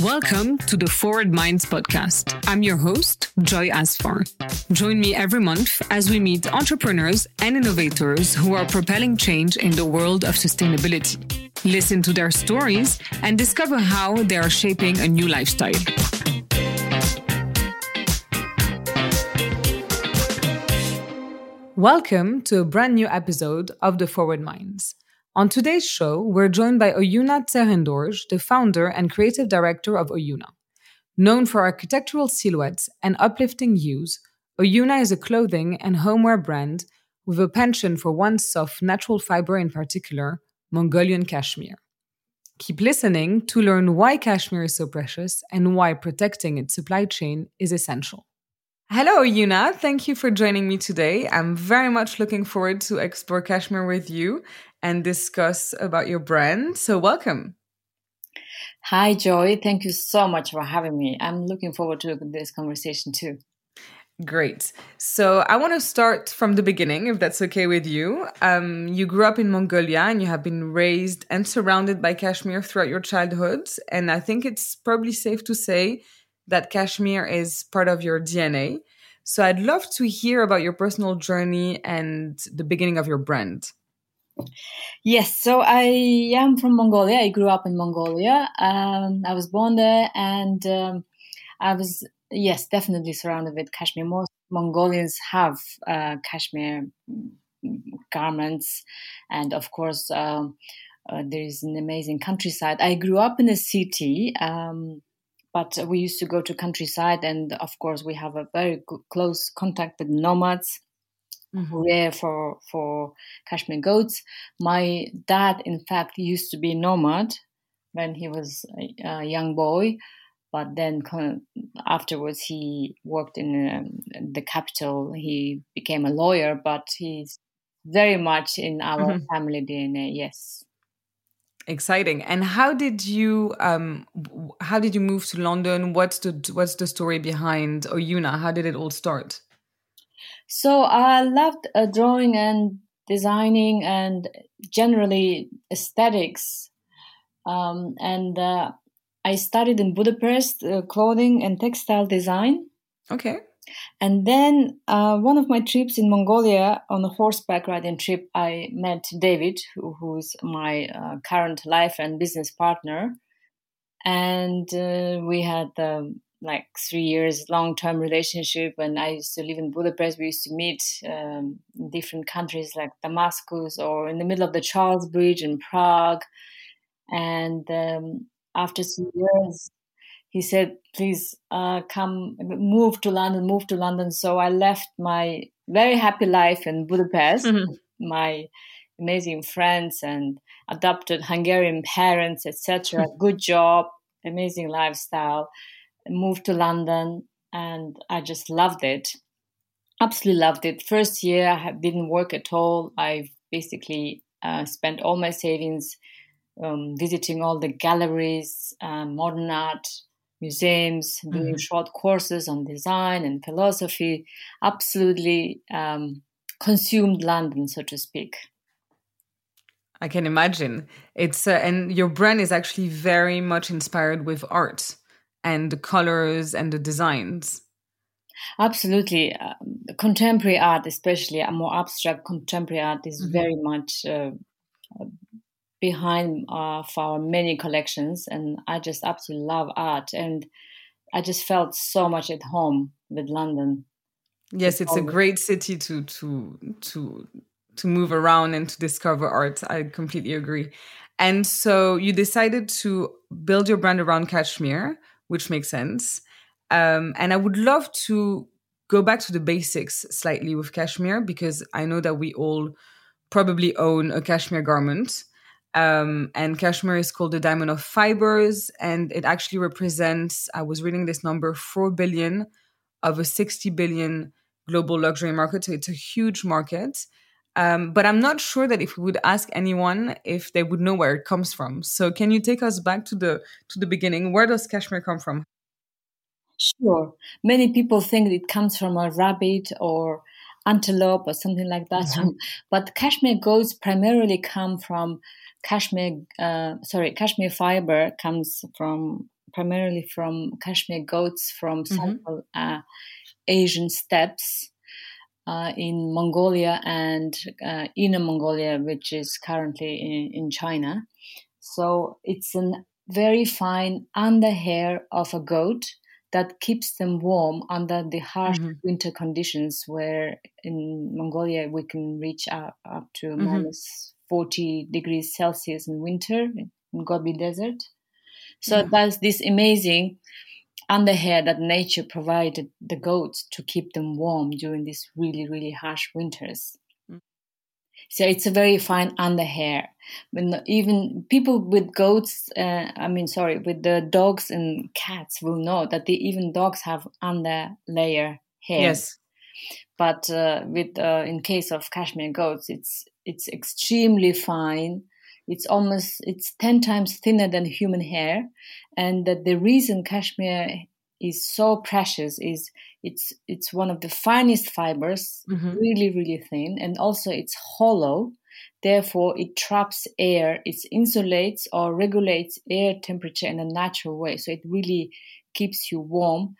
Welcome to the Forward Minds podcast. I'm your host, Joy Asfar. Join me every month as we meet entrepreneurs and innovators who are propelling change in the world of sustainability. Listen to their stories and discover how they are shaping a new lifestyle. Welcome to a brand new episode of the Forward Minds. On today's show, we're joined by Oyuna Tserendorj, the founder and creative director of Oyuna. Known for architectural silhouettes and uplifting hues, Oyuna is a clothing and homeware brand with a penchant for one soft natural fiber in particular, Mongolian cashmere. Keep listening to learn why cashmere is so precious and why protecting its supply chain is essential. Hello, Yuna. Thank you for joining me today. I'm very much looking forward to explore cashmere with you and discuss about your brand. So, welcome. Hi, Joy. Thank you so much for having me. I'm looking forward to this conversation too. Great. So, I want to start from the beginning, if that's okay with you. Um, you grew up in Mongolia and you have been raised and surrounded by cashmere throughout your childhood. And I think it's probably safe to say that cashmere is part of your DNA. So, I'd love to hear about your personal journey and the beginning of your brand. Yes, so I am from Mongolia. I grew up in Mongolia. Um, I was born there, and um, I was yes, definitely surrounded with cashmere. Most Mongolians have uh, cashmere garments, and of course, um, uh, there is an amazing countryside. I grew up in a city. Um, but we used to go to countryside, and of course, we have a very close contact with nomads mm-hmm. rare for for cashmere goats. My dad, in fact, used to be nomad when he was a, a young boy, but then afterwards he worked in um, the capital. He became a lawyer, but he's very much in our mm-hmm. family DNA. Yes exciting and how did you um how did you move to london what's the what's the story behind oyuna how did it all start so I loved uh, drawing and designing and generally aesthetics. Um, and uh, I studied in Budapest uh, clothing and textile design. Okay. And then uh, one of my trips in Mongolia on a horseback riding trip, I met David, who, who's my uh, current life and business partner. And uh, we had um, like three years long term relationship. When I used to live in Budapest, we used to meet um, in different countries like Damascus or in the middle of the Charles Bridge in Prague. And um, after three years, he said, "Please uh, come, move to London, move to London." So I left my very happy life in Budapest, mm-hmm. my amazing friends and adopted Hungarian parents, etc. Good job, amazing lifestyle moved to London and I just loved it. Absolutely loved it. First year, I didn't work at all. I basically uh, spent all my savings um, visiting all the galleries, uh, modern art, museums, mm-hmm. doing short courses on design and philosophy. Absolutely um, consumed London, so to speak. I can imagine. It's uh, and your brand is actually very much inspired with art and the colors and the designs. Absolutely. Uh, contemporary art, especially a more abstract contemporary art, is mm-hmm. very much uh, behind uh, our many collections. And I just absolutely love art. And I just felt so much at home with London. Yes, it's a great city to to to to move around and to discover art. I completely agree. And so you decided to build your brand around cashmere which makes sense. Um, and I would love to go back to the basics slightly with cashmere because I know that we all probably own a cashmere garment. Um, and cashmere is called the diamond of fibers, and it actually represents, I was reading this number, 4 billion of a 60 billion global luxury market. So it's a huge market. Um, but I'm not sure that if we would ask anyone if they would know where it comes from. So can you take us back to the to the beginning? Where does cashmere come from? Sure. Many people think it comes from a rabbit or antelope or something like that. Mm-hmm. but cashmere goats primarily come from cashmere. Uh, sorry, cashmere fiber comes from primarily from cashmere goats from mm-hmm. Central uh, Asian steppes uh, in Mongolia and uh, Inner Mongolia, which is currently in, in China. So it's a very fine underhair of a goat that keeps them warm under the harsh mm-hmm. winter conditions where in Mongolia we can reach up, up to mm-hmm. minus 40 degrees Celsius in winter in Gobi Desert. So yeah. that's this amazing underhair that nature provided the goats to keep them warm during these really, really harsh winters. Mm. So it's a very fine underhair. When even people with goats, uh, I mean, sorry, with the dogs and cats will know that the, even dogs have under layer hair. Yes. But uh, with uh, in case of cashmere goats, it's it's extremely fine it's almost it's 10 times thinner than human hair and that the reason cashmere is so precious is it's it's one of the finest fibers mm-hmm. really really thin and also it's hollow therefore it traps air it insulates or regulates air temperature in a natural way so it really keeps you warm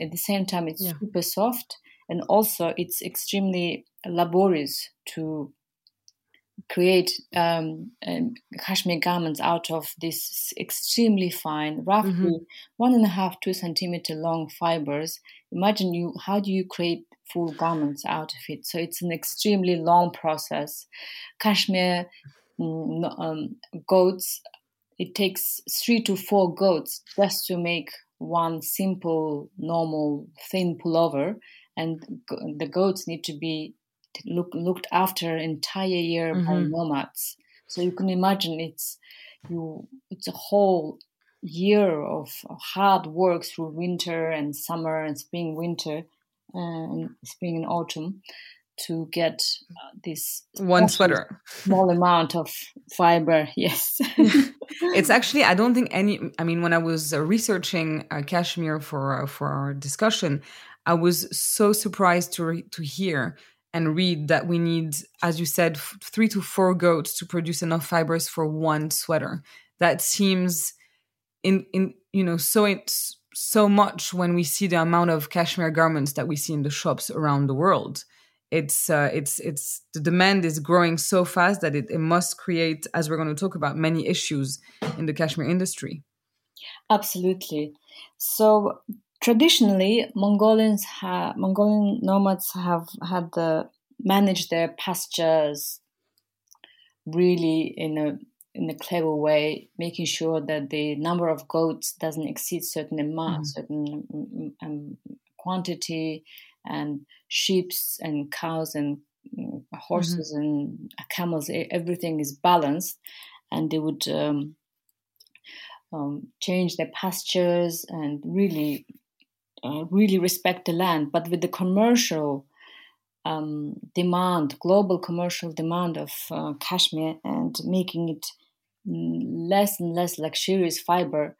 at the same time it's yeah. super soft and also it's extremely laborious to create um, um, cashmere garments out of this extremely fine, roughly mm-hmm. one and a half, two centimeter long fibers. Imagine you, how do you create full garments out of it? So it's an extremely long process. Cashmere mm, um, goats, it takes three to four goats just to make one simple, normal, thin pullover. And the goats need to be look, looked after entire year mm-hmm. by nomads. So you can imagine it's you it's a whole year of hard work through winter and summer and spring winter and spring and autumn to get uh, this one sweater small amount of fiber yes it's actually i don't think any i mean when i was uh, researching uh, cashmere for uh, for our discussion i was so surprised to re- to hear and read that we need, as you said, f- three to four goats to produce enough fibers for one sweater. That seems in in you know so it's so much when we see the amount of cashmere garments that we see in the shops around the world. It's uh, it's it's the demand is growing so fast that it, it must create, as we're going to talk about, many issues in the cashmere industry. Absolutely. So traditionally, Mongolians ha- Mongolian nomads have had the, managed their pastures really in a in a clever way, making sure that the number of goats doesn't exceed certain amount, mm-hmm. certain um, um, quantity, and sheep and cows and um, horses mm-hmm. and camels, everything is balanced, and they would um, um, change their pastures and really uh, really respect the land, but with the commercial um, demand, global commercial demand of uh, cashmere and making it less and less luxurious fiber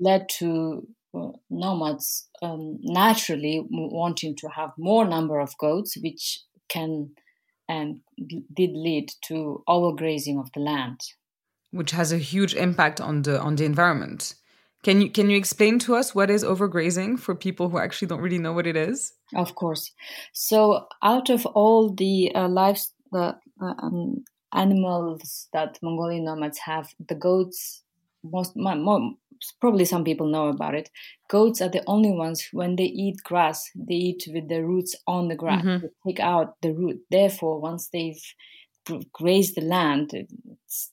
led to uh, nomads um, naturally wanting to have more number of goats, which can and did lead to overgrazing of the land, which has a huge impact on the on the environment. Can you can you explain to us what is overgrazing for people who actually don't really know what it is? Of course. So, out of all the uh, lives, the uh, um, animals that Mongolian nomads have, the goats, most, more, probably some people know about it. Goats are the only ones when they eat grass, they eat with the roots on the grass. Mm-hmm. They take out the root. Therefore, once they've grazed the land, it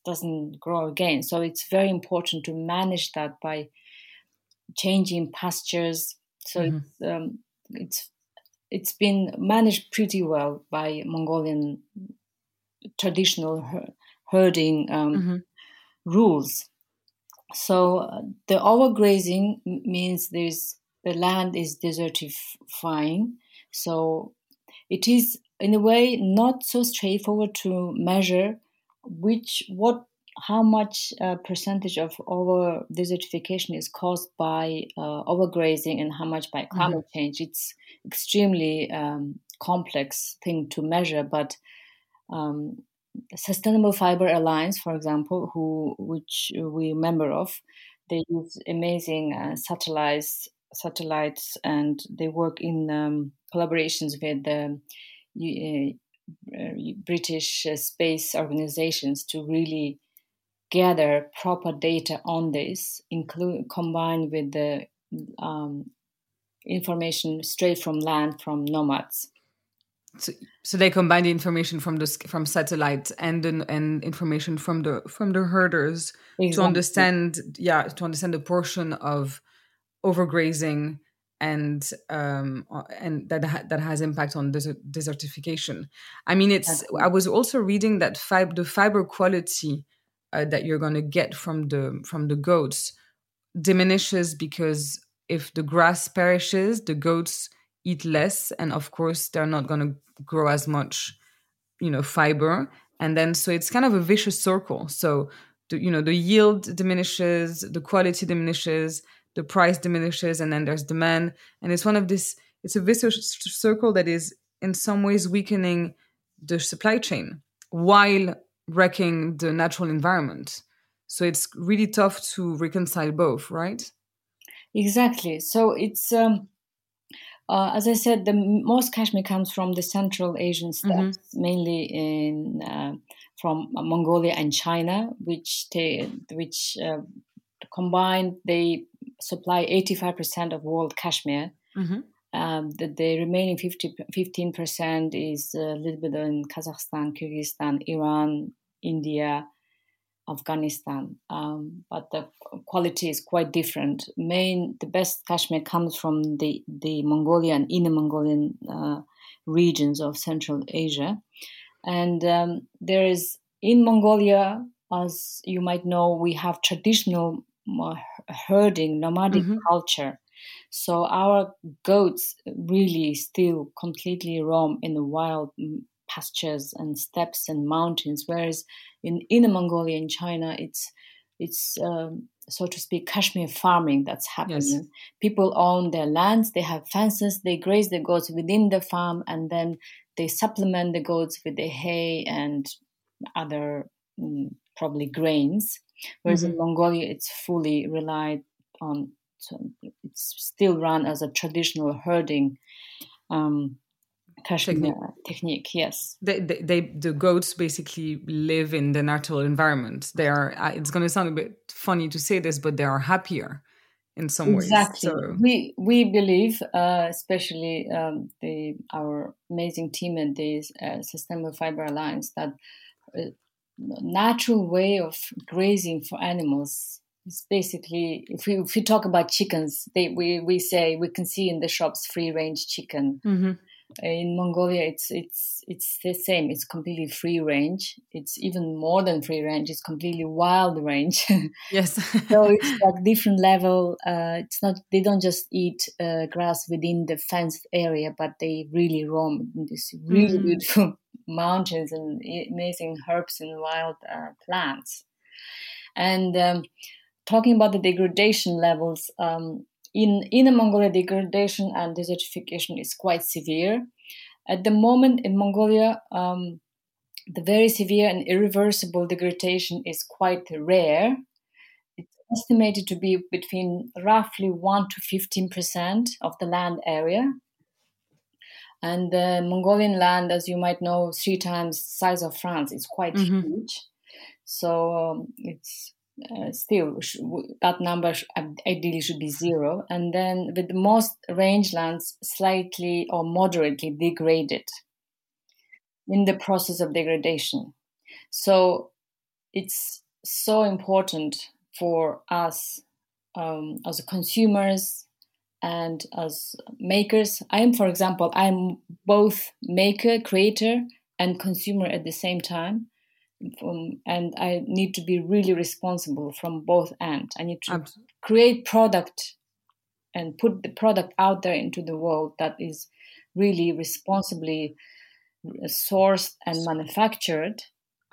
doesn't grow again. So it's very important to manage that by changing pastures. So mm-hmm. it's, um, it's it's been managed pretty well by Mongolian traditional herding um, mm-hmm. rules. So uh, the overgrazing means there's the land is desertifying. So it is in a way not so straightforward to measure which what how much uh, percentage of over desertification is caused by uh, overgrazing and how much by mm-hmm. climate mm-hmm. change it's extremely um, complex thing to measure but um, sustainable fiber alliance for example who which we member of they use amazing uh, satellites, satellites, and they work in um, collaborations with the British uh, space organizations to really gather proper data on this, include combined with the um, information straight from land from nomads. So, so they combine the information from the from satellite and and information from the from the herders exactly. to understand yeah to understand the portion of overgrazing and um and that ha- that has impact on desert- desertification. I mean, it's I was also reading that fib- the fiber quality uh, that you're going to get from the from the goats diminishes because if the grass perishes, the goats eat less, and of course they're not going to grow as much, you know, fiber. And then so it's kind of a vicious circle. So the, you know the yield diminishes, the quality diminishes, the price diminishes, and then there's demand, and it's one of this. It's a vicious circle that is in some ways weakening the supply chain while wrecking the natural environment. So it's really tough to reconcile both, right? Exactly. So it's um, uh, as I said, the most cashmere comes from the Central Asian steppes, mm-hmm. mainly in uh, from Mongolia and China, which they, which uh, combined they supply eighty five percent of world cashmere. Mm-hmm. Um, the, the, remaining 50, 15% is a little bit in Kazakhstan, Kyrgyzstan, Iran, India, Afghanistan, um, but the quality is quite different. Main, the best cashmere comes from the the Mongolian, Inner Mongolian uh, regions of Central Asia, and um, there is in Mongolia, as you might know, we have traditional uh, herding, nomadic mm-hmm. culture. So our goats really still completely roam in the wild pastures and steppes and mountains, whereas in Inner Mongolia in China, it's it's um, so to speak cashmere farming that's happening. Yes. People own their lands, they have fences, they graze the goats within the farm, and then they supplement the goats with the hay and other um, probably grains. Whereas mm-hmm. in Mongolia, it's fully relied on. It's still run as a traditional herding um, technique. technique yes they, they, they, the goats basically live in the natural environment they are uh, it's going to sound a bit funny to say this but they are happier in some exactly. ways so. we we believe uh, especially um, the our amazing team at the uh, sustainable fiber alliance that uh, natural way of grazing for animals is basically if we if we talk about chickens they we we say we can see in the shops free range chicken. Mm-hmm in Mongolia, it's it's it's the same. It's completely free range. It's even more than free range. It's completely wild range. yes. so it's like different level. Uh, it's not they don't just eat uh, grass within the fenced area, but they really roam in these really mm. beautiful mountains and amazing herbs and wild uh, plants. And um, talking about the degradation levels. Um, in Inner Mongolia, degradation and desertification is quite severe. At the moment in Mongolia, um, the very severe and irreversible degradation is quite rare. It's estimated to be between roughly 1 to 15% of the land area. And the Mongolian land, as you might know, three times the size of France. It's quite mm-hmm. huge. So um, it's uh, still that number ideally should be zero. And then with most rangelands slightly or moderately degraded in the process of degradation. So it's so important for us um, as consumers and as makers. I am for example i'm both maker creator and consumer at the same time um, and I need to be really responsible from both ends. I need to Absolutely. create product and put the product out there into the world that is really responsibly sourced and manufactured.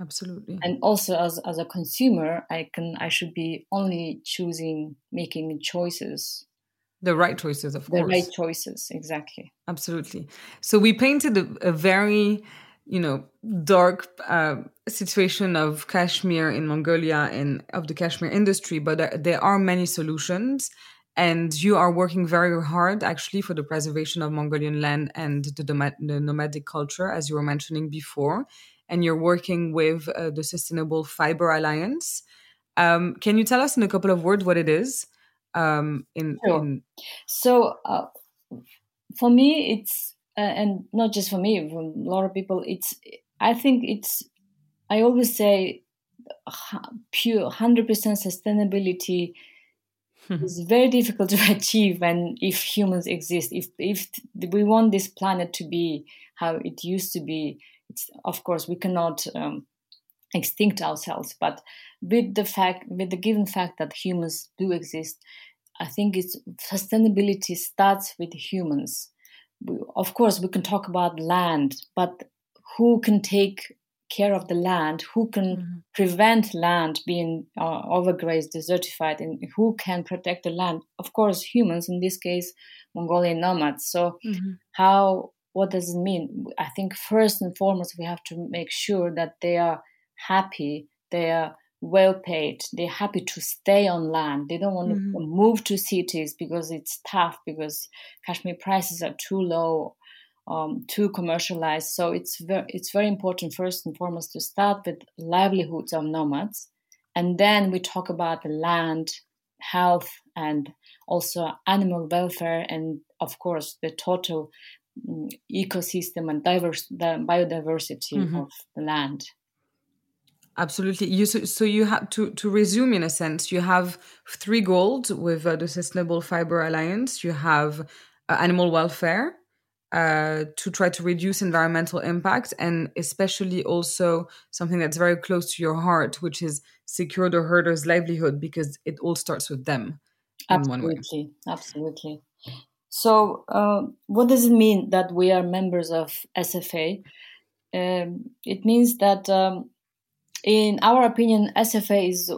Absolutely. And also as as a consumer, I can I should be only choosing making choices the right choices of the course the right choices exactly absolutely so we painted a, a very you know dark uh, situation of cashmere in Mongolia and of the cashmere industry, but there, there are many solutions. And you are working very hard actually for the preservation of Mongolian land and the, the nomadic culture, as you were mentioning before. And you're working with uh, the Sustainable Fiber Alliance. Um, can you tell us in a couple of words what it is? Um, in, sure. in... So, uh, for me, it's uh, and not just for me, for a lot of people, it's. I think it's. I always say, pure hundred percent sustainability is very difficult to achieve and if humans exist. If if we want this planet to be how it used to be, it's of course we cannot. Um, extinct ourselves but with the fact with the given fact that humans do exist i think it's sustainability starts with humans of course we can talk about land but who can take care of the land who can mm-hmm. prevent land being uh, overgrazed desertified and who can protect the land of course humans in this case mongolian nomads so mm-hmm. how what does it mean i think first and foremost we have to make sure that they are happy they are well paid. They're happy to stay on land. They don't want mm-hmm. to move to cities because it's tough because cashmere prices are too low, um, too commercialized. So it's very it's very important first and foremost to start with livelihoods of nomads, and then we talk about the land, health, and also animal welfare, and of course the total um, ecosystem and diverse the biodiversity mm-hmm. of the land. Absolutely. You so, so, you have to to resume in a sense. You have three goals with uh, the Sustainable Fiber Alliance. You have uh, animal welfare uh, to try to reduce environmental impact, and especially also something that's very close to your heart, which is secure the herder's livelihood, because it all starts with them. Absolutely, absolutely. So, uh, what does it mean that we are members of SFA? Um, it means that. Um, in our opinion, SFA is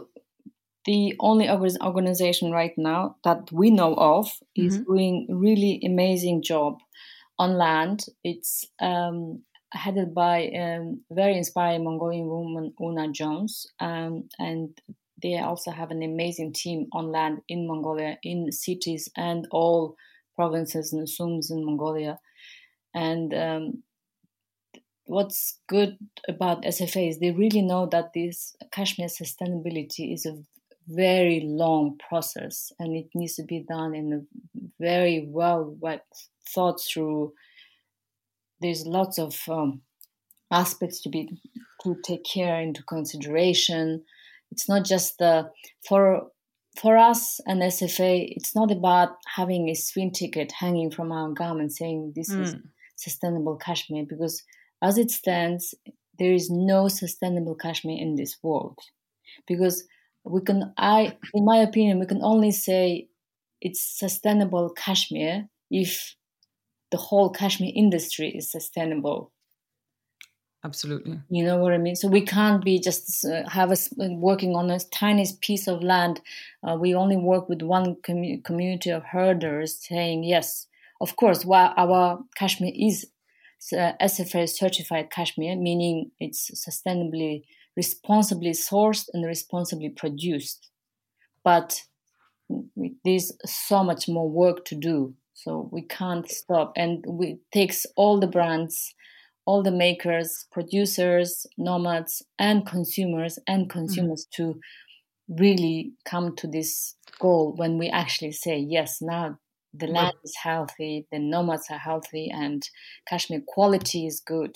the only organization right now that we know of is mm-hmm. doing really amazing job on land. It's um, headed by a um, very inspiring Mongolian woman, Una Jones, um, and they also have an amazing team on land in Mongolia, in cities and all provinces and sums in Mongolia. And um, what's good about SFA is they really know that this cashmere sustainability is a very long process and it needs to be done in a very well thought through. There's lots of um, aspects to be to take care into consideration. It's not just the for for us and SFA. It's not about having a swing ticket hanging from our garment saying this mm. is sustainable cashmere because as it stands, there is no sustainable cashmere in this world. Because we can i in my opinion we can only say it's sustainable cashmere if the whole cashmere industry is sustainable. Absolutely. You know what i mean? So we can't be just uh, have us working on a tiny piece of land uh, we only work with one com- community of herders saying yes of course while our cashmere is SFA certified cashmere, meaning it's sustainably, responsibly sourced and responsibly produced. But there's so much more work to do, so we can't stop. And it takes all the brands, all the makers, producers, nomads, and consumers, and mm-hmm. consumers mm-hmm. to really come to this goal when we actually say yes now the land is healthy, the nomads are healthy, and cashmere quality is good.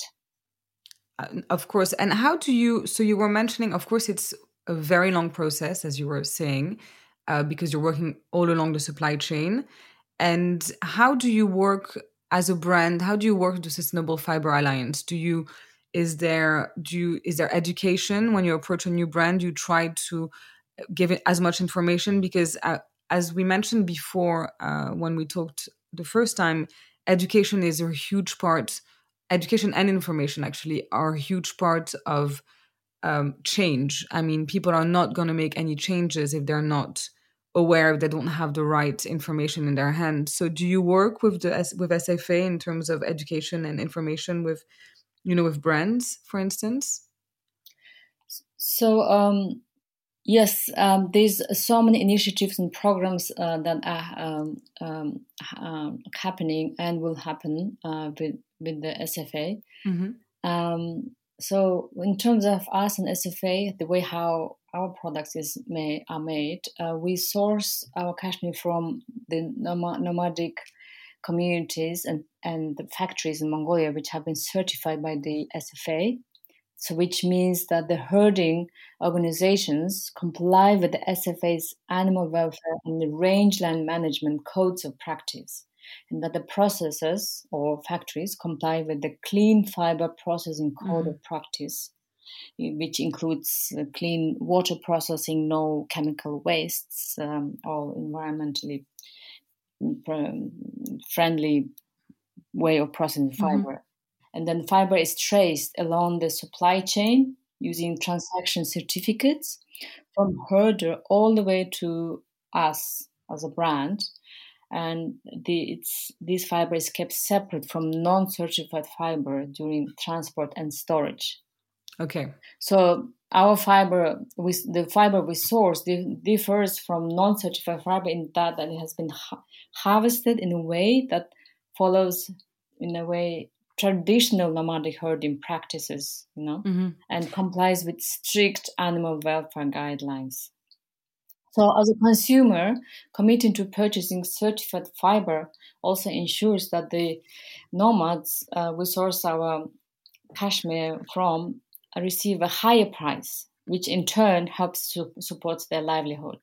Uh, of course. And how do you? So you were mentioning, of course, it's a very long process, as you were saying, uh, because you're working all along the supply chain. And how do you work as a brand? How do you work with the Sustainable Fiber Alliance? Do you is there do you is there education when you approach a new brand? You try to give it as much information because uh, as we mentioned before uh, when we talked the first time, education is a huge part. Education and information actually are a huge part of um, change. I mean, people are not going to make any changes if they're not aware they don't have the right information in their hand. So, do you work with the with SFA in terms of education and information with you know, with brands, for instance? So, um, yes, um, there's so many initiatives and programs uh, that are um, um, um happening and will happen uh, with, with the SFA. Mm-hmm. Um, so, in terms of us and SFA, the way how our products is made, are made, uh, we source our cashmere from the nomadic communities and, and the factories in Mongolia, which have been certified by the SFA. So, which means that the herding organizations comply with the SFA's animal welfare and the rangeland management codes of practice, and that the processors or factories comply with the clean fiber processing code mm-hmm. of practice, which includes clean water processing, no chemical wastes, um, all environmentally friendly way of processing mm-hmm. fiber. Mm-hmm. And then fiber is traced along the supply chain using transaction certificates from herder all the way to us as a brand. And the, it's, this fiber is kept separate from non-certified fiber during transport and storage. Okay. So our fiber, with the fiber we source, differs from non-certified fiber in that, that it has been ha- harvested in a way that follows, in a way, traditional nomadic herding practices, you know, mm-hmm. and complies with strict animal welfare guidelines. So, as a consumer, committing to purchasing certified fiber also ensures that the nomads uh, we source our cashmere from receive a higher price, which in turn helps to support their livelihood.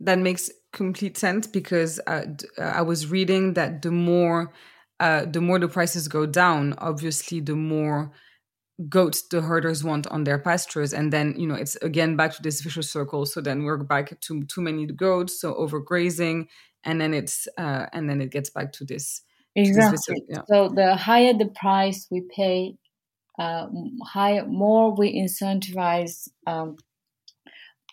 That makes complete sense because uh, uh, I was reading that the more uh, the more the prices go down, obviously the more goats the herders want on their pastures and then you know it's again back to this vicious circle so then we're back to too many goats so overgrazing and then it's uh, and then it gets back to this exactly to this, yeah. so the higher the price we pay uh, higher, more we incentivize um,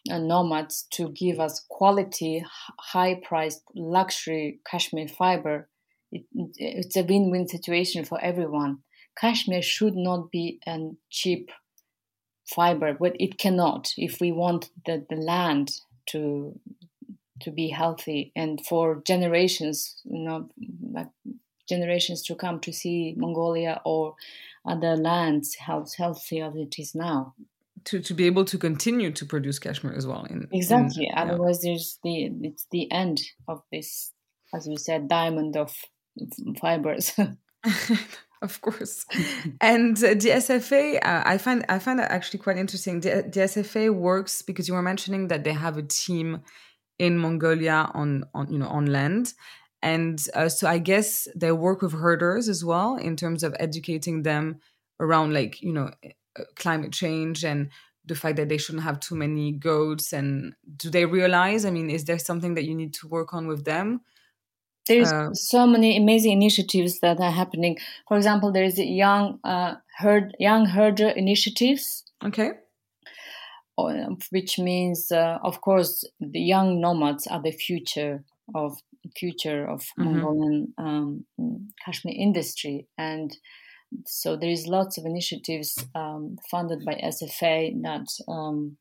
uh, nomads to give us quality, high priced luxury cashmere fiber. It, it's a win win situation for everyone. Cashmere should not be a cheap fiber, but it cannot if we want the, the land to to be healthy and for generations, you know, generations to come to see Mongolia or other lands how healthy as it is now. To, to be able to continue to produce cashmere as well. In, exactly. In, Otherwise, yeah. there's the it's the end of this, as you said, diamond of fibers. of course. and uh, the SFA, uh, I find I find that actually quite interesting. The, the SFA works because you were mentioning that they have a team in Mongolia on on you know on land, and uh, so I guess they work with herders as well in terms of educating them around like, you know, uh, climate change and the fact that they shouldn't have too many goats. And do they realize? I mean, is there something that you need to work on with them? There's uh, so many amazing initiatives that are happening. For example, there is a young uh, herd, young herder initiatives. Okay. Which means, uh, of course, the young nomads are the future of future of mm-hmm. Mongolian um, cashmere industry. And so there is lots of initiatives um, funded by SFA that um,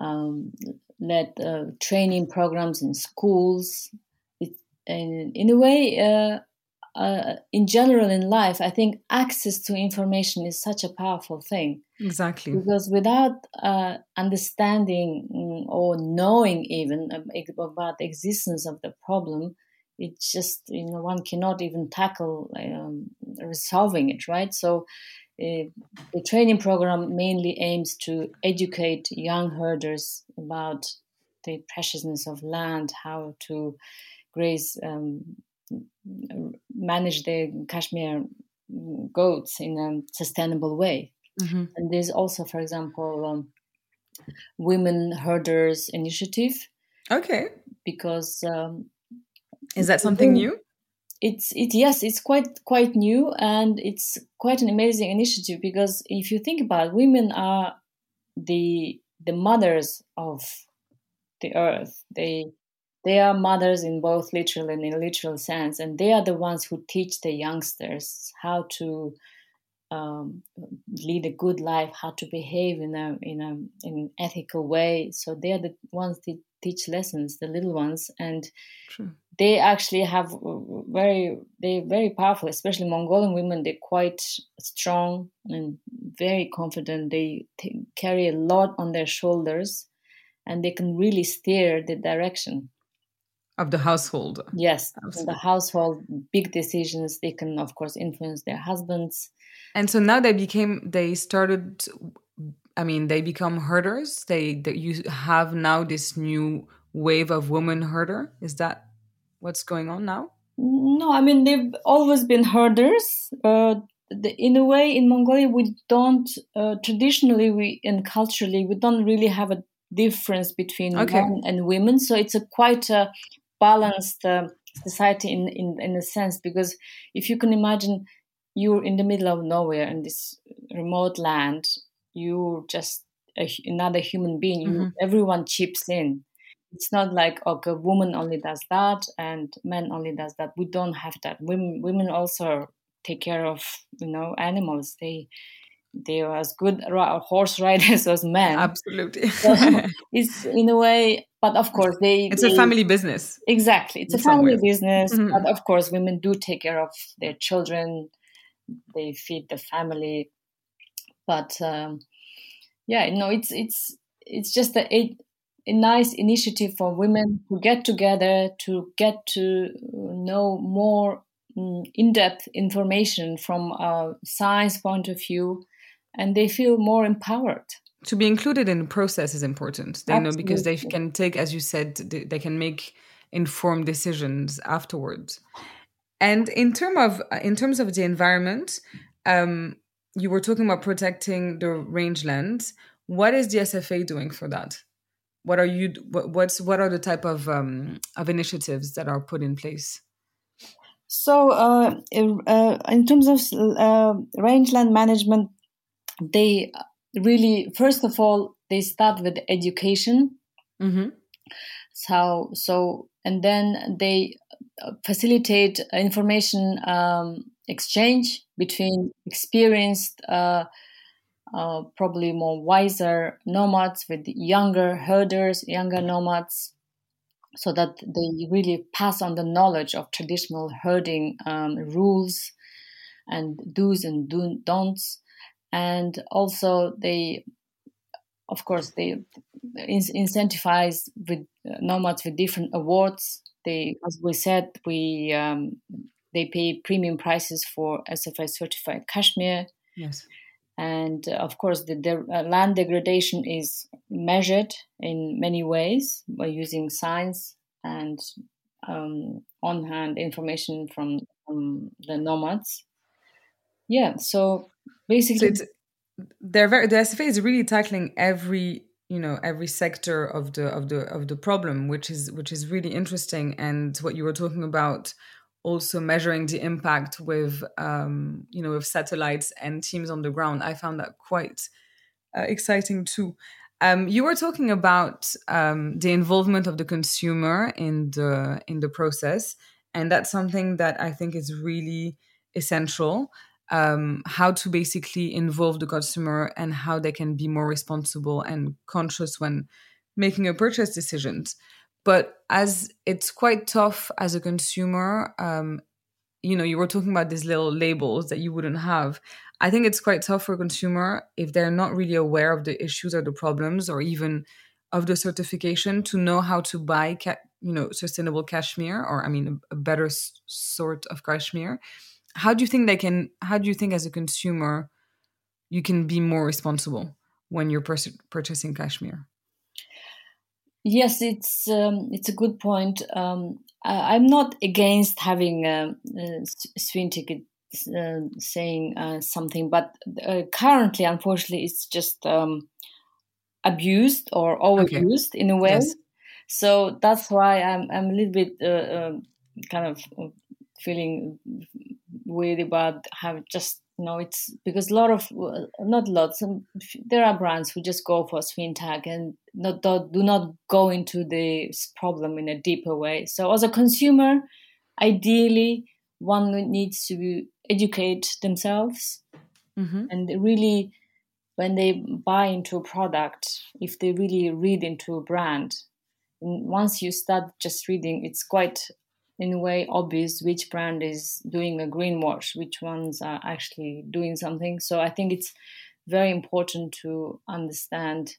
um, led uh, training programs in schools. It, and in a way, uh, uh, in general in life, I think access to information is such a powerful thing. Exactly. Because without uh, understanding mm, or knowing even about the existence of the problem, it's just you know one cannot even tackle um, resolving it, right? So. Uh, the training program mainly aims to educate young herders about the preciousness of land, how to graze um, manage the cashmere goats in a sustainable way. Mm-hmm. And there's also, for example, um, women herders initiative. Okay. Because um, is that something new? It's it yes, it's quite quite new and it's quite an amazing initiative because if you think about it, women are the the mothers of the earth. They they are mothers in both literal and in literal sense, and they are the ones who teach the youngsters how to um, lead a good life, how to behave in a in a in an ethical way. So they are the ones that teach lessons, the little ones, and True. they actually have very—they're very powerful. Especially Mongolian women, they're quite strong and very confident. They t- carry a lot on their shoulders, and they can really steer the direction of the household. Yes, the household, big decisions. They can, of course, influence their husbands. And so now they became, they started. I mean, they become herders. They, that you have now this new wave of women herder. Is that what's going on now? No, I mean they've always been herders. Uh, the, in a way, in Mongolia, we don't uh, traditionally we and culturally we don't really have a difference between okay. men and women. So it's a quite a balanced uh, society in, in in a sense because if you can imagine you're in the middle of nowhere in this remote land you're just a, another human being mm-hmm. you, everyone chips in. It's not like okay woman only does that and men only does that. We don't have that. Women women also take care of you know animals. They they are as good horse riders as men. Absolutely. So it's in a way but of course they it's they, a family business. Exactly. It's a family business mm-hmm. but of course women do take care of their children. They feed the family but um, yeah no it's it's it's just a, a, a nice initiative for women to get together to get to know more mm, in-depth information from a science point of view and they feel more empowered. To be included in the process is important. They Absolutely. know because they can take as you said they, they can make informed decisions afterwards. And in term of in terms of the environment um, you were talking about protecting the rangelands. What is the sfa doing for that? What are you what, what's what are the type of um, of initiatives that are put in place? So uh, uh, in terms of uh, rangeland management they really first of all they start with education. Mm-hmm. so so and then they facilitate information um, exchange between experienced uh, uh, probably more wiser nomads with younger herders younger nomads so that they really pass on the knowledge of traditional herding um, rules and do's and do, don'ts. And also they of course they incentivize with uh, nomads with different awards. They as we said we um, they pay premium prices for sfi certified cashmere. Yes. And uh, of course the, the uh, land degradation is measured in many ways by using science and um, on hand information from, from the nomads. Yeah so basically so they're very the SFA is really tackling every you know every sector of the of the of the problem which is which is really interesting. And what you were talking about also measuring the impact with um you know with satellites and teams on the ground i found that quite uh, exciting too um, you were talking about um, the involvement of the consumer in the in the process, and that's something that I think is really essential um, how to basically involve the customer and how they can be more responsible and conscious when making a purchase decisions. But as it's quite tough as a consumer, um, you know, you were talking about these little labels that you wouldn't have. I think it's quite tough for a consumer if they're not really aware of the issues or the problems or even of the certification to know how to buy, ca- you know, sustainable cashmere or I mean a, a better s- sort of cashmere how do you think they can how do you think as a consumer you can be more responsible when you're pers- purchasing cashmere yes it's um, it's a good point um, I, am not against having a, a swing ticket uh, saying uh, something but uh, currently unfortunately it's just um, abused or overused okay. in a way yes. so that's why i'm, I'm a little bit uh, um, kind of feeling worried about have just you know it's because a lot of not lots there are brands who just go for tag and not do not go into this problem in a deeper way so as a consumer ideally one needs to educate themselves mm-hmm. and really when they buy into a product if they really read into a brand once you start just reading it's quite in a way obvious which brand is doing a green wash, which ones are actually doing something. So I think it's very important to understand,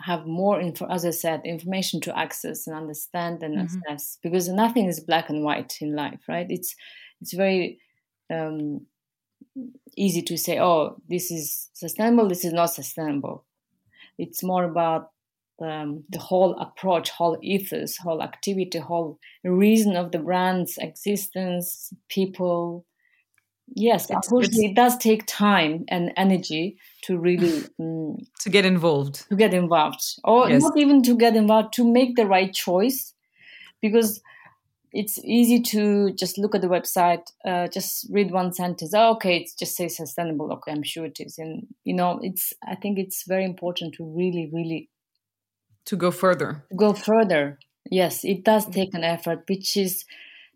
have more info, as I said, information to access and understand and mm-hmm. assess because nothing is black and white in life, right? It's it's very um, easy to say, oh, this is sustainable, this is not sustainable. It's more about um, the whole approach, whole ethos, whole activity, whole reason of the brand's existence, people. Yes, it's, unfortunately, it's, it does take time and energy to really um, to get involved. To get involved, or yes. not even to get involved, to make the right choice, because it's easy to just look at the website, uh, just read one sentence. Oh, okay, it just says sustainable. Okay, I'm sure it is. And you know, it's. I think it's very important to really, really to go further. Go further. Yes, it does take an effort, which is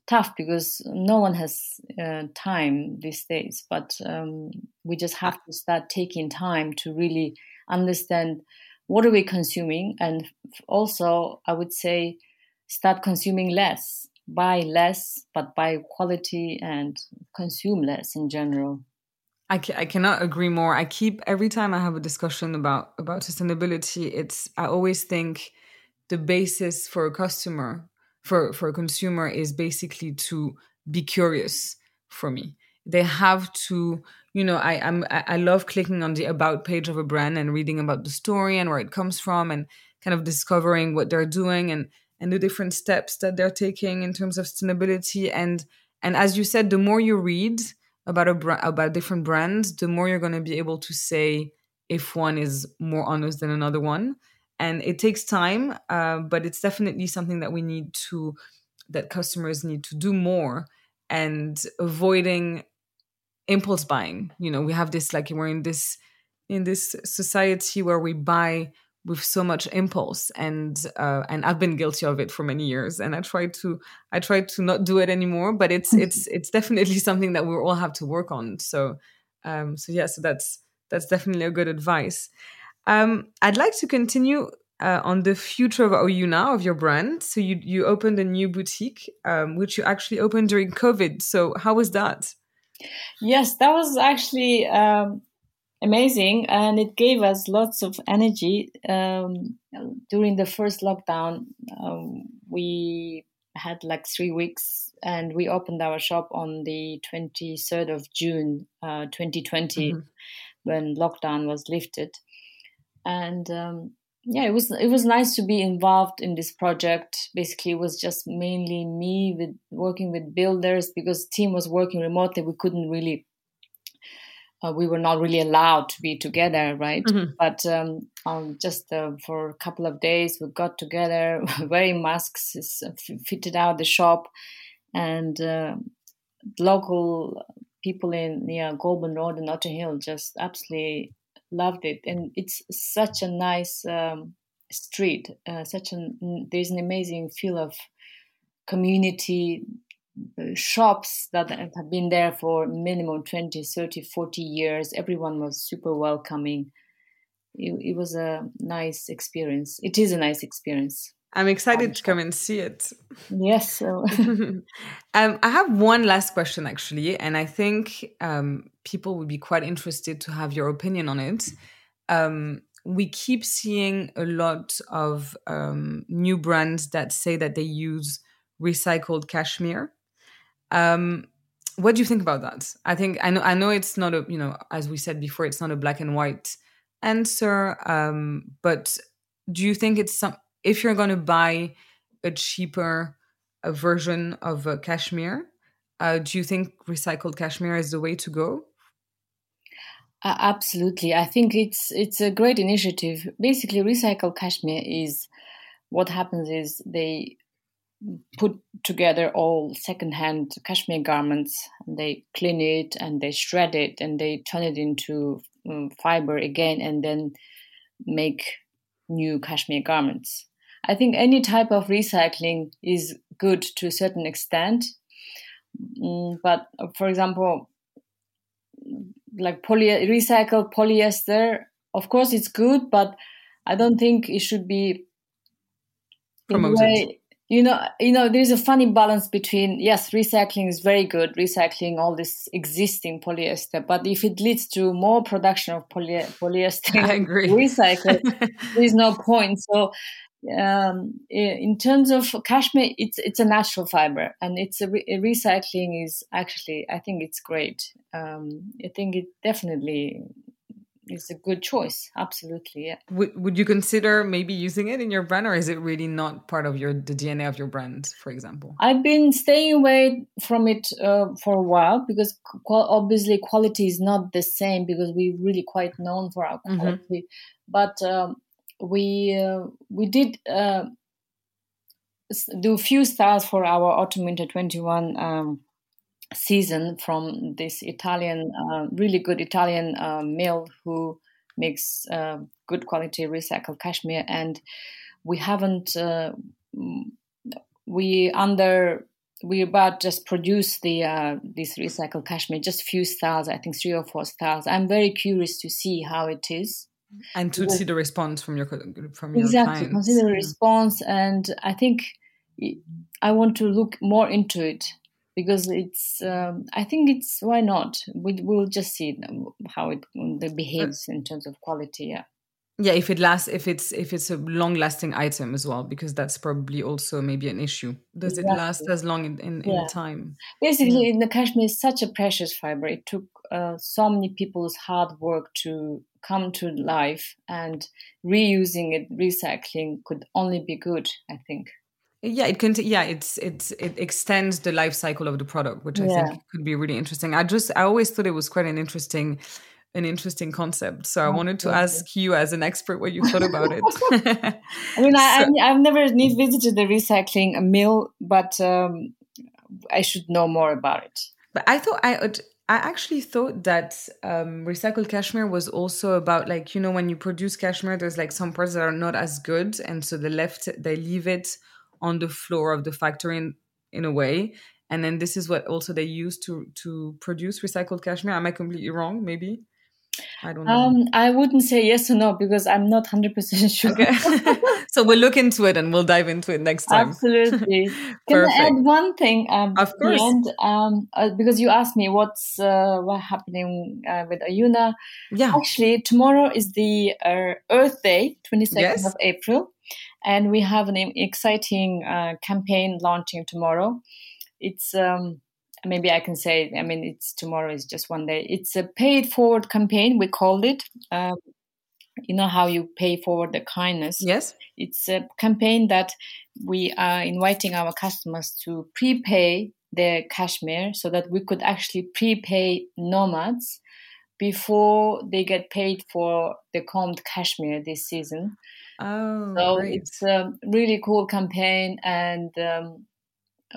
tough because no one has uh, time these days. But um, we just have to start taking time to really understand what are we consuming, and also I would say start consuming less, buy less, but buy quality and consume less in general. I, ca- I cannot agree more. I keep every time I have a discussion about about sustainability, it's I always think the basis for a customer for for a consumer is basically to be curious for me. They have to, you know, I I'm I love clicking on the about page of a brand and reading about the story and where it comes from and kind of discovering what they're doing and and the different steps that they're taking in terms of sustainability and and as you said, the more you read, about a bra- about different brands, the more you're going to be able to say if one is more honest than another one. And it takes time, uh, but it's definitely something that we need to that customers need to do more and avoiding impulse buying. You know, we have this like we're in this in this society where we buy with so much impulse and uh, and I've been guilty of it for many years and I try to I try to not do it anymore but it's mm-hmm. it's it's definitely something that we all have to work on. So um so yeah so that's that's definitely a good advice. Um I'd like to continue uh, on the future of Oyuna of your brand. So you you opened a new boutique um, which you actually opened during COVID. So how was that? Yes, that was actually um, amazing and it gave us lots of energy um, during the first lockdown. Um, we had like three weeks and we opened our shop on the 23rd of june uh, 2020 mm-hmm. when lockdown was lifted. And um, yeah it was it was nice to be involved in this project. Basically it was just mainly me with working with builders because team was working remotely. We couldn't really uh, we were not really allowed to be together, right? Mm-hmm. But um, um, just uh, for a couple of days, we got together, wearing masks, uh, fitted out the shop, and uh, local people in near Golborne Road and Notting Hill just absolutely loved it. And it's such a nice um, street, uh, such an there's an amazing feel of community shops that have been there for minimum 20 30 40 years. Everyone was super welcoming. It, it was a nice experience. It is a nice experience. I'm excited to come and see it. Yes so. um, i have one last question actually and i think um, people would be quite interested to have your opinion on it. Um, we keep seeing a lot of um, new brands that say that they use recycled cashmere um, what do you think about that? I think I know I know it's not a you know as we said before it's not a black and white answer. Um, but do you think it's some if you're going to buy a cheaper a version of a cashmere? Uh, do you think recycled cashmere is the way to go? Uh, absolutely, I think it's it's a great initiative. Basically, recycled cashmere is what happens is they put together all secondhand cashmere garments. They clean it and they shred it and they turn it into um, fiber again and then make new cashmere garments. I think any type of recycling is good to a certain extent. Mm, but for example, like poly recycled polyester, of course it's good, but I don't think it should be promoted. You know, you know, there's a funny balance between yes, recycling is very good, recycling all this existing polyester, but if it leads to more production of poly- polyester, I agree. recycled, there's no point. So um, in terms of cashmere, it's it's a natural fiber, and it's a, re- recycling is actually I think it's great. Um, I think it definitely is a good choice. Absolutely, yeah. Would Would you consider maybe using it in your brand, or is it really not part of your the DNA of your brand, for example? I've been staying away from it uh, for a while because obviously quality is not the same because we're really quite known for our mm-hmm. quality, mm-hmm. but. Um, we uh, we did uh, do a few styles for our autumn winter 21 um, season from this Italian, uh, really good Italian uh, mill who makes uh, good quality recycled cashmere, and we haven't uh, we under we about just produce the uh, this recycled cashmere, just few styles, I think three or four styles. I'm very curious to see how it is and to see the response from your from your exactly clients. consider the response and i think i want to look more into it because it's um, i think it's why not we, we'll just see how it, it behaves in terms of quality yeah yeah if it lasts if it's if it's a long lasting item as well because that's probably also maybe an issue does exactly. it last as long in, in, yeah. in time basically yeah. the cashmere is such a precious fiber it took uh, so many people's hard work to come to life and reusing it recycling could only be good i think yeah it can yeah it's it's it extends the life cycle of the product which i yeah. think could be really interesting. I just i always thought it was quite an interesting an interesting concept. So i wanted to ask you as an expert what you thought about it. I mean so, I, i've never visited the recycling mill but um, i should know more about it. But i thought i would I actually thought that um, recycled cashmere was also about like you know when you produce cashmere, there's like some parts that are not as good, and so they left they leave it on the floor of the factory in, in a way, and then this is what also they use to to produce recycled cashmere. Am I completely wrong? Maybe. I don't know. Um, I wouldn't say yes or no because I'm not 100% sure. Okay. so we'll look into it and we'll dive into it next time. Absolutely. Can I add one thing? Um, of course. End, um, uh, because you asked me what's uh, what happening uh, with Oyuna. Yeah. Actually, tomorrow is the uh, Earth Day, 22nd yes. of April. And we have an exciting uh, campaign launching tomorrow. It's um, maybe I can say, I mean, it's tomorrow is just one day. It's a paid forward campaign, we called it. Um, you know how you pay forward the kindness? Yes. It's a campaign that we are inviting our customers to prepay their cashmere so that we could actually prepay nomads before they get paid for the combed cashmere this season. Oh, so great. it's a really cool campaign, and um,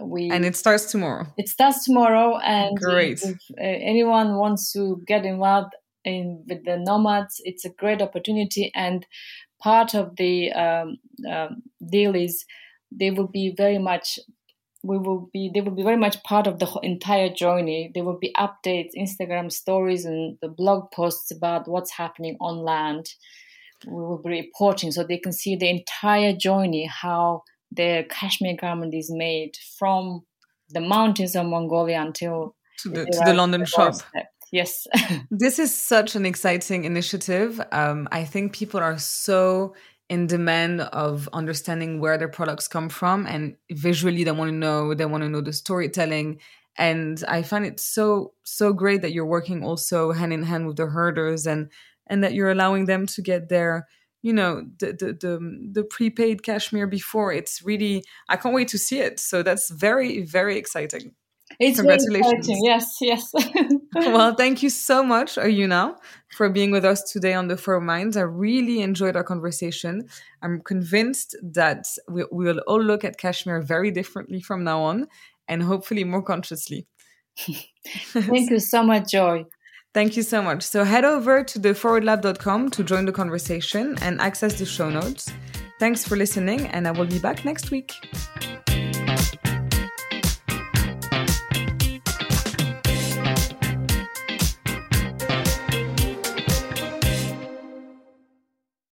we and it starts tomorrow. It starts tomorrow and great. if, uh, anyone wants to get involved in with the nomads it's a great opportunity and part of the um, um, deal is they will be very much we will be they will be very much part of the entire journey. There will be updates instagram stories and the blog posts about what's happening on land we will be reporting so they can see the entire journey how the cashmere garment is made from the mountains of Mongolia until to the, to the London shop. Yes. this is such an exciting initiative. Um, I think people are so in demand of understanding where their products come from and visually they want to know they want to know the storytelling and i find it so so great that you're working also hand in hand with the herders and and that you're allowing them to get their you know the, the the the, prepaid cashmere before it's really i can't wait to see it so that's very very exciting It's Congratulations. Yes, yes. well, thank you so much, Oyuna, for being with us today on the Four Minds. I really enjoyed our conversation. I'm convinced that we, we will all look at cashmere very differently from now on and hopefully more consciously. thank you so much, Joy. Thank you so much. So head over to theforwardlab.com to join the conversation and access the show notes. Thanks for listening, and I will be back next week.